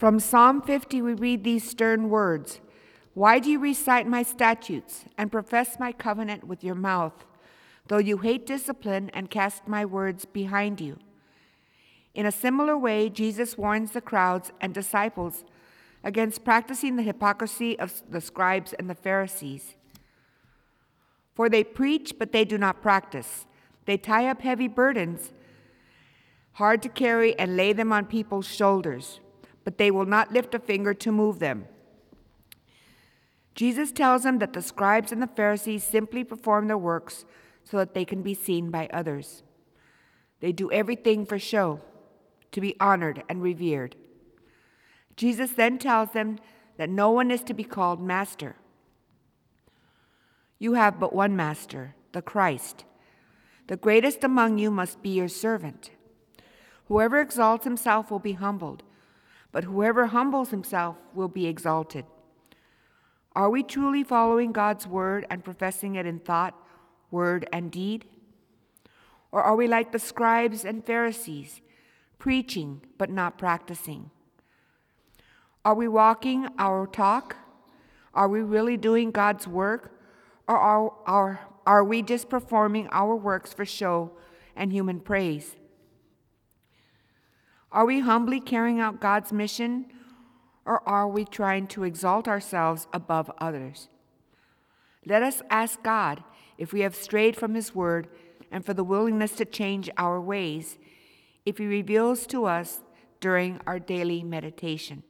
From Psalm 50, we read these stern words Why do you recite my statutes and profess my covenant with your mouth, though you hate discipline and cast my words behind you? In a similar way, Jesus warns the crowds and disciples against practicing the hypocrisy of the scribes and the Pharisees. For they preach, but they do not practice. They tie up heavy burdens, hard to carry, and lay them on people's shoulders, but they will not lift a finger to move them. Jesus tells them that the scribes and the Pharisees simply perform their works so that they can be seen by others. They do everything for show, to be honored and revered. Jesus then tells them that no one is to be called master. You have but one master, the Christ. The greatest among you must be your servant. Whoever exalts himself will be humbled, but whoever humbles himself will be exalted. Are we truly following God's word and professing it in thought, word, and deed? Or are we like the scribes and Pharisees, preaching but not practicing? Are we walking our talk? Are we really doing God's work? Or are, are, are we just performing our works for show and human praise? Are we humbly carrying out God's mission, or are we trying to exalt ourselves above others? Let us ask God if we have strayed from His word and for the willingness to change our ways if He reveals to us during our daily meditation.